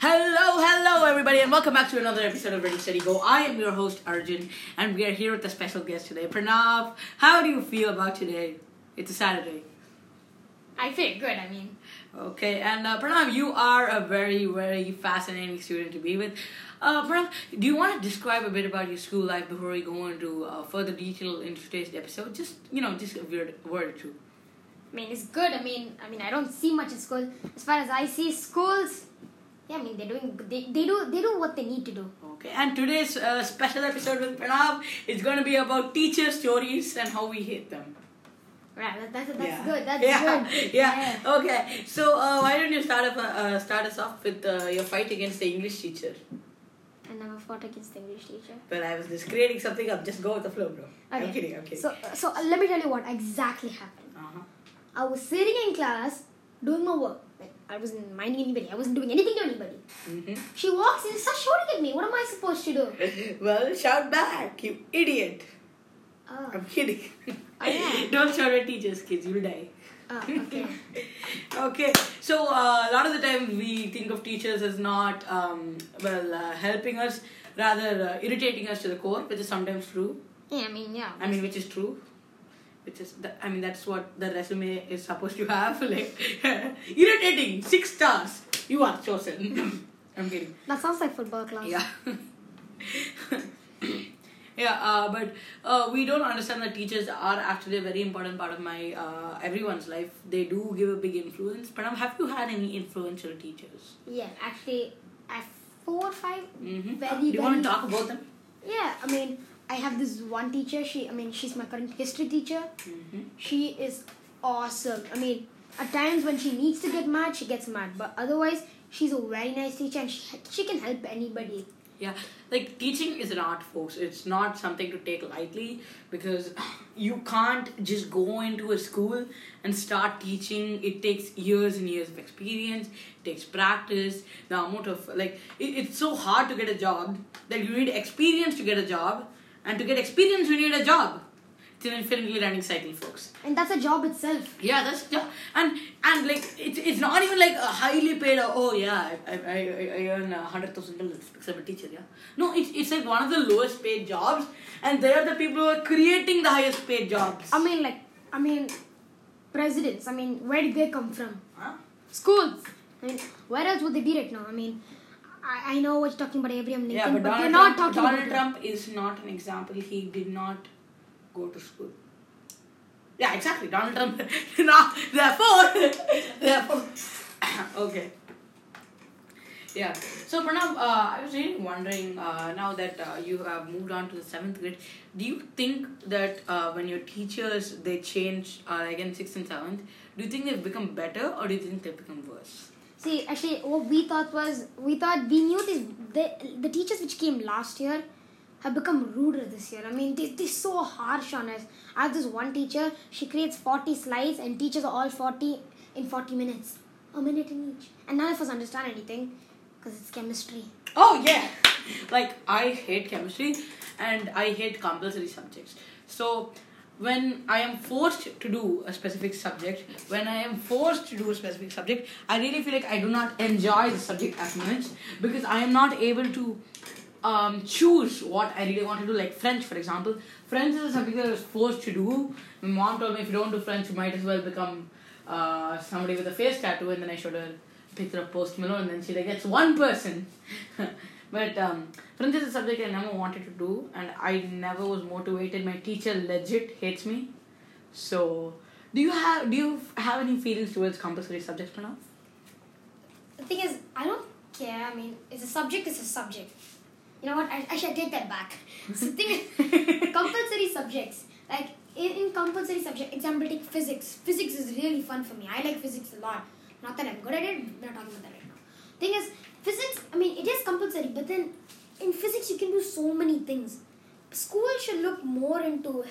Hello, hello, everybody, and welcome back to another episode of Ready Steady Go. I am your host Arjun, and we are here with a special guest today, Pranav. How do you feel about today? It's a Saturday. I feel good. I mean, Okay, and uh, Pranav, you are a very, very fascinating student to be with. Uh, Pranav, do you want to describe a bit about your school life before we go into uh, further detail into today's episode? Just you know, just a word, word or two. I mean, it's good. I mean, I mean, I don't see much in school. As far as I see, schools. Yeah, I mean, they're doing. They, they do. They do what they need to do. Okay, and today's uh, special episode with Pranav is going to be about teacher stories and how we hate them. Right. That's that's yeah. good. That's yeah. good. Yeah. yeah. Okay. So uh, why don't you start up, uh, start us off with uh, your fight against the English teacher? I never fought against the English teacher. But I was just creating something up. Just go with the flow, bro. I'm kidding. I'm kidding. So, so uh, let me tell you what exactly happened. uh-huh. I was sitting in class doing my work. I wasn't minding anybody. I wasn't doing anything to anybody. hmm She walks in, starts shouting at me. What am I supposed to do? well, shout back, you idiot. Oh, I'm kidding. Oh, yeah. Don't shout at teachers, kids. You'll die. oh okay. okay, so uh, a lot of the time we think of teachers as not um, well uh, helping us, rather uh, irritating us to the core, which is sometimes true. Yeah, I mean, yeah. I mean, which is true. Which is, the, I mean, that's what the resume is supposed to have. Like, irritating, six stars. You are chosen. I'm kidding. That sounds like football class. Yeah. yeah, uh, but uh, we don't understand that teachers are actually a very important part of my uh, everyone's life. They do give a big influence. But have you had any influential teachers? Yeah, actually, I have four or 5 Mm-hmm. Very, do you want to talk about them? Yeah, I mean, I have this one teacher. She, I mean, she's my current history teacher. Mm-hmm. She is awesome. I mean, at times when she needs to get mad, she gets mad. But otherwise, she's a very nice teacher, and she, she can help anybody. Yeah, like teaching is an art force. It's not something to take lightly because you can't just go into a school and start teaching. It takes years and years of experience, it takes practice, the amount of like, it, it's so hard to get a job that you need experience to get a job, and to get experience, you need a job. It's an infinitely running cycle, folks. And that's a job itself. Yeah, that's yeah, and and like it's it's not even like a highly paid. Oh yeah, I I I, I earn a hundred thousand dollars because I'm a teacher. Yeah, no, it's it's like one of the lowest paid jobs, and they are the people who are creating the highest paid jobs. I mean, like, I mean, presidents. I mean, where did they come from? Huh? Schools. I mean, where else would they be right now? I mean, I, I know what you're talking about Abraham Lincoln, yeah, but, but, Donald we're not Trump, talking Donald about Trump is not an example. He did not go to school. Yeah, exactly. Donald Trump. now, therefore, therefore, okay. Yeah. So Pranav, uh, I was really wondering uh, now that uh, you have moved on to the seventh grade, do you think that uh, when your teachers they change uh, like in sixth and seventh, do you think they've become better or do you think they've become worse? See, actually, what we thought was we thought we knew this. The, the teachers which came last year have become ruder this year. I mean, they, they're so harsh on us. I have this one teacher, she creates 40 slides and teaches all 40 in 40 minutes. A minute in each. And none of us understand anything because it's chemistry. Oh yeah, like I hate chemistry and I hate compulsory subjects. So when I am forced to do a specific subject, when I am forced to do a specific subject, I really feel like I do not enjoy the subject as much because I am not able to um, choose what I really want to do. Like French, for example, French is something that I was forced to do. My mom told me if you don't do French, you might as well become uh, somebody with a face tattoo, and then I showed her a picture of Post Malone, and then she like, it's one person. but um, French is a subject I never wanted to do, and I never was motivated. My teacher legit hates me. So, do you have do you have any feelings towards compulsory subjects for now? The thing is, I don't care. I mean, it's a subject, it's a subject. You know what? I, I should take that back. So the thing is, compulsory subjects. Like, in, in compulsory subject, example, take physics. Physics is really fun for me. I like physics a lot. Not that I'm good at it, we're not talking about that right now. Thing is, physics, I mean, it is compulsory, but then in physics, you can do so many things. School should look more into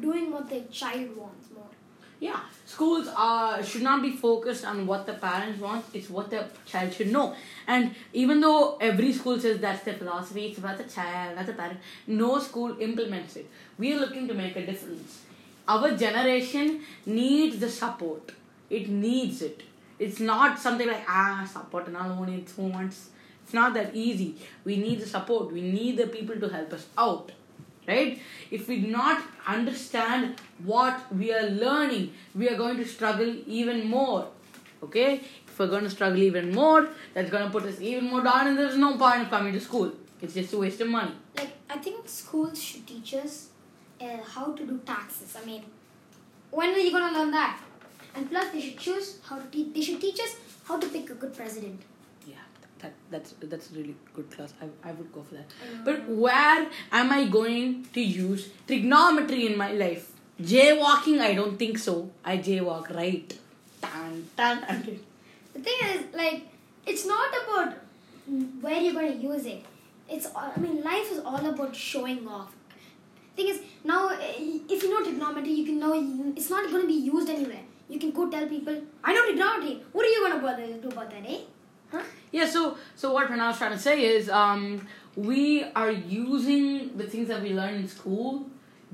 doing what the child wants more. Yeah, schools uh, should not be focused on what the parents want, it's what the child should know. And even though every school says that's their philosophy, it's about the child, not the parent, no school implements it. We are looking to make a difference. Our generation needs the support, it needs it. It's not something like, ah, support and all only two months. It's not that easy. We need the support. We need the people to help us out. Right? If we do not understand what we are learning, we are going to struggle even more. Okay? If we're going to struggle even more, that's going to put us even more down, and there's no point of coming to school. It's just a waste of money. Like I think schools should teach us uh, how to do taxes. I mean, when are you gonna learn that? And plus, they should choose how to teach. They should teach us how to pick a good president. Yeah, that, that's that's really good class. I, I would go for that. But where am I going to use trigonometry in my life? Jaywalking, I don't think so. I jaywalk right. Dun, dun, dun. The thing is, like, it's not about where you're going to use it. It's, I mean, life is all about showing off. Thing is, now, eh, if you know trigonometry, you can know it's not going to be used anywhere. You can go tell people, I know trigonometry. What are you going to bother do about that, eh? Huh? Yeah, so so what Pranav's trying to say is um we are using the things that we learn in school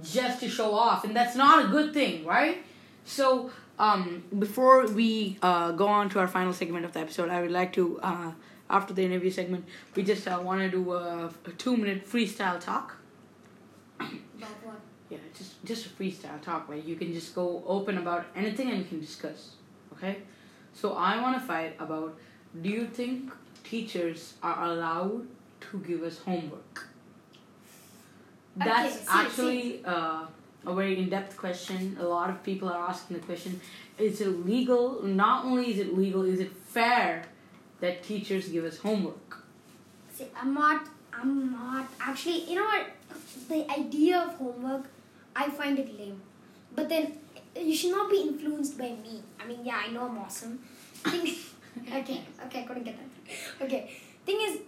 just to show off, and that's not a good thing, right? So um before we uh, go on to our final segment of the episode, I would like to uh, after the interview segment, we just uh, want to do a, a two minute freestyle talk. About what? Yeah, just just a freestyle talk where you can just go open about anything and you can discuss. Okay, so I want to fight about. Do you think teachers are allowed to give us homework? That's see, actually uh, a very in-depth question. A lot of people are asking the question: Is it legal? Not only is it legal, is it fair that teachers give us homework? See, I'm not. I'm not actually. You know what? The idea of homework, I find it lame. But then, you should not be influenced by me. I mean, yeah, I know I'm awesome. Thing, okay, okay, I couldn't get that. Okay, thing is,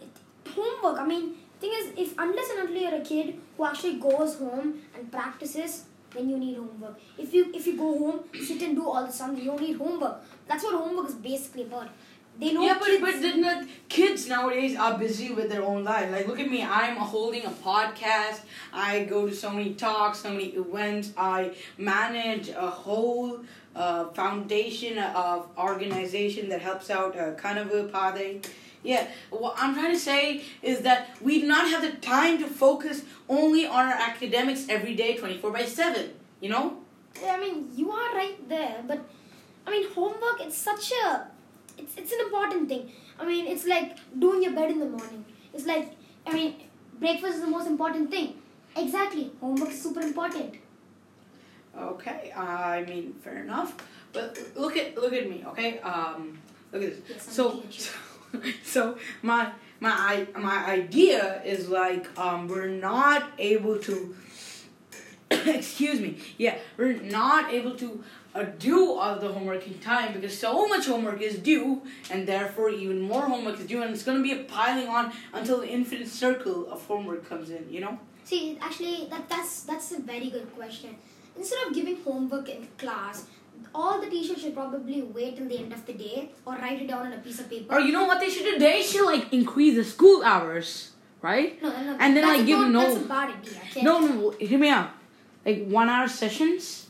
it- homework. I mean, thing is, if unless and until you're a kid who actually goes home and practices, then you need homework. If you if you go home, sit and do all the sums, you don't need homework. That's what homework is basically about. They know yeah, but, kids- but then the kids nowadays are busy with their own life. Like, look at me. I'm holding a podcast. I go to so many talks, so many events. I manage a whole uh, foundation of organization that helps out uh, Kanavu Pade. Yeah, what I'm trying to say is that we do not have the time to focus only on our academics every day, 24 by 7. You know? I mean, you are right there, but I mean, homework. It's such a, it's it's an important thing. I mean, it's like doing your bed in the morning. It's like, I mean, breakfast is the most important thing. Exactly, homework is super important. Okay, I mean, fair enough. But look at look at me, okay? Um, look at this. So, you. so my my i- my idea is like um, we're not able to. excuse me. Yeah, we're not able to do all the homework in time because so much homework is due, and therefore even more homework is due, and it's going to be a piling on until the infinite circle of homework comes in. You know. See, actually, that that's that's a very good question. Instead of giving homework in class, all the teachers should probably wait till the end of the day or write it down on a piece of paper. Or you know what they should do? They should like increase the school hours, right? no, no, no. and then, like, give no- That's a bad idea. okay? No, no, hear me out. Like one hour sessions.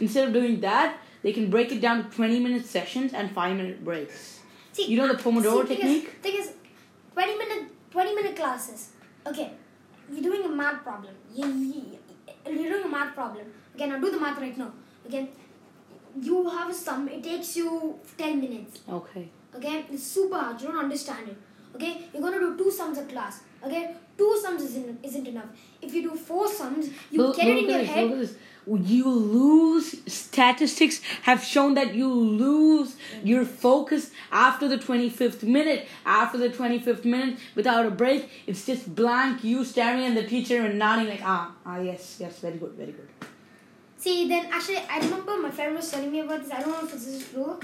Instead of doing that, they can break it down to twenty minute sessions and five minute breaks. See, You know the Pomodoro see, technique? Thing is, twenty minute twenty minute classes. Okay, you're doing a math problem. You, you, you're doing a math problem. Okay, now do the math right now. Okay, you have a sum. It takes you ten minutes. Okay. Okay, it's super hard. You don't understand it. Okay, you're gonna do two sums a class. Okay, two sums isn't isn't enough. If you do four sums, you get it in your this, head. look at this. You lose statistics have shown that you lose your focus after the 25th minute. After the 25th minute, without a break, it's just blank. You staring at the teacher and nodding like ah ah yes yes very good very good. See, then actually, I remember my friend was telling me about this. I don't know if this is true.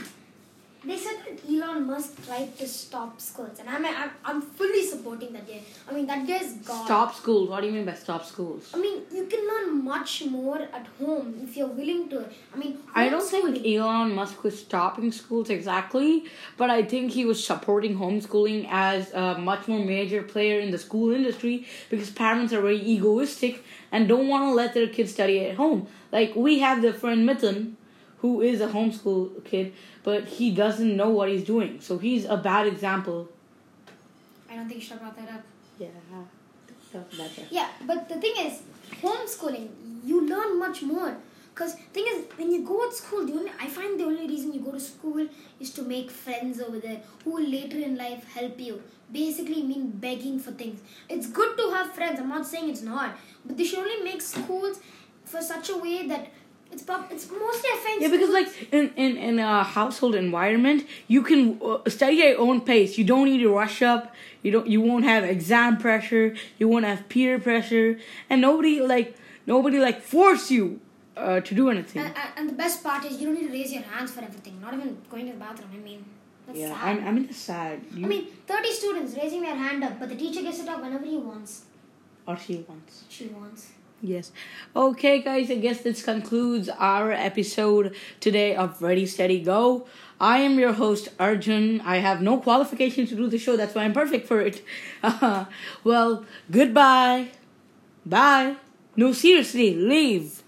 They said that Elon Musk tried to stop schools, and I'm I'm, I'm fully supporting that guy. I mean, that guy's gone. Stop schools. What do you mean by stop schools? I mean, you can learn much more at home if you're willing to. I mean, I don't think Elon Musk was stopping schools exactly, but I think he was supporting homeschooling as a much more major player in the school industry because parents are very egoistic and don't want to let their kids study at home. Like we have the friend Mithun, who is a homeschool kid, but he doesn't know what he's doing, so he's a bad example I don't think you should have brought that up. Yeah. Yeah, but the thing is, homeschooling, you learn much more. Because thing is, when you go to school, the only I find the only reason you go to school is to make friends over there who will later in life help you. Basically, mean begging for things. It's good to have friends. I'm not saying it's not, but they should only make schools for such a way that it's. It's mostly I Yeah, because like in in in a household environment, you can uh, study at your own pace. You don't need to rush up. You don't. You won't have exam pressure. You won't have peer pressure, and nobody like nobody like force you uh, to do anything. And, and- the best part is you don't need to raise your hands for everything. Not even going to the bathroom. I mean, that's yeah, sad. I'm I'm in the sad. You, I mean, 30 students raising their hand up, but the teacher gets to talk whenever he wants. or she wants. She wants. Yes. Okay, guys, I guess this concludes our episode today of Ready, Steady, Go. I am your host, Arjun. I have no qualification to do the show, that's why I'm perfect for it. well, goodbye. Bye. No, seriously, leave.